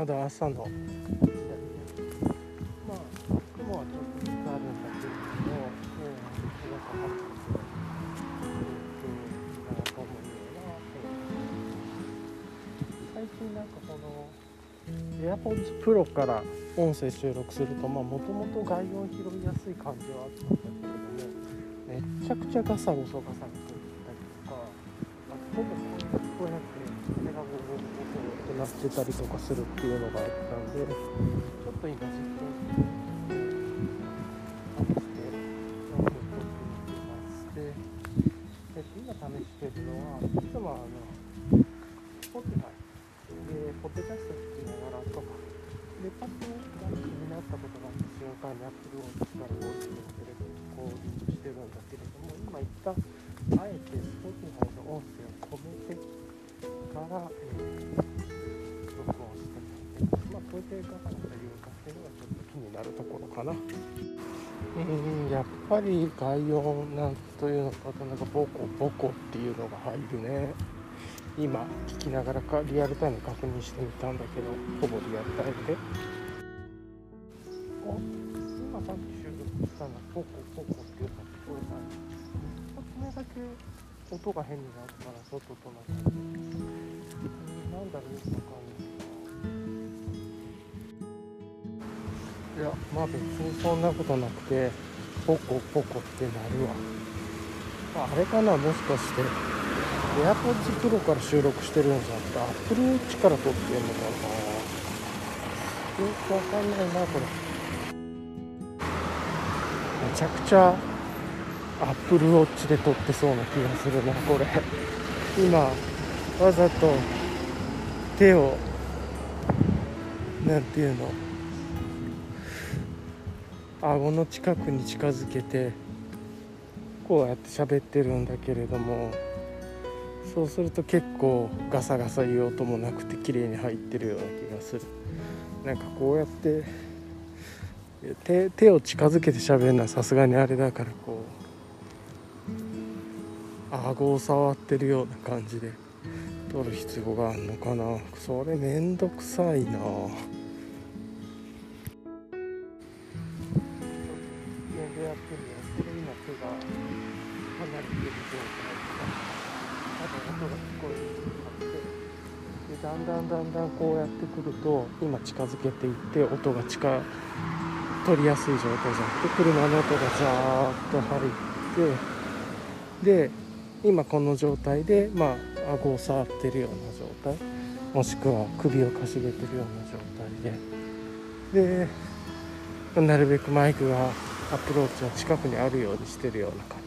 まだ朝の。まあ雲はちょっとずつあるんだけれども、えー、日がかかってと思うような最近なんかこの AirPods Pro から音声収録するともともと外音拾いやすい感じはあったんだけれどもめっちゃくちゃガサゴソガサゴソったりとかあほぼ聞こえなくてそれがゴゴゴゴってなってたりとかするっていうのがあったんでちょっと今実験して試して音声撮ってみてまして今試してるのはいつもあの Spotify でポッドキャスト聞きながらとかでパッとなんか気になったことがあった瞬間に Apple Watch からボイスのテレビにこうしてるんだけれども今言ったあえて Spotify の音声を止めてから、えー、れでいかがというかっていうのがちょっと気になるところかな。うんやっぱり外音なんというのかとなんかボコボコっていうのが入るね。今聞きながらかリアルタイム確認してみたんだけどほぼリアルタイムで。あ今さっき収録したのボコボコっていうのが聞こえない一つ目だけ音が変になるから外と中でうんなんだろうよくわかんないいやまあ別にそんなことなくてポコポコってなるわ。あれかなもしかして。AirPods Pro から収録してるんじゃなくて Apple Watch から撮ってんのかな。よくわかんないなこれ。めちゃくちゃ Apple Watch で撮ってそうな気がするなこれ。今わざと手をなんていうの顎の近くに近づけてこうやって喋ってるんだけれどもそうすると結構ガサガサ言う音もなくて綺麗に入ってるような気がする。なんかこうやって手手を近づけて喋るのはさすがにあれだからこう顎を触ってるような感じで撮る必要があるのかな。それめんどくさいな。音が聞こえる。ようになってでだんだんだんだんこうやってくると今近づけていって音が近取りやすい状態じゃなくて車の音がザーッと入ってで今この状態でまあ顎を触ってるような状態。もしくは首をかしげてるような状態で。でなるべくマイクがアプローチは近くにあるようにしてるような感じ。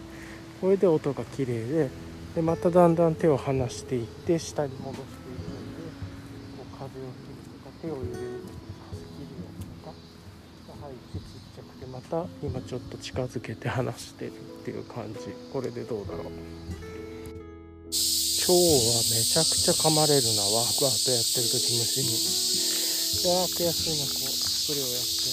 これで音が綺麗ででまただんだん手を離していって下に戻していくのでこう風を切るとか手を入れるときに風切るとか入ってちっちゃくてまた今ちょっと近づけて離してるっていう感じ。これでどうだろう。蝶はめちゃくちゃ噛まれるな。ワークアウトやってる時虫に。いやー悔しいなこうスプレーをやって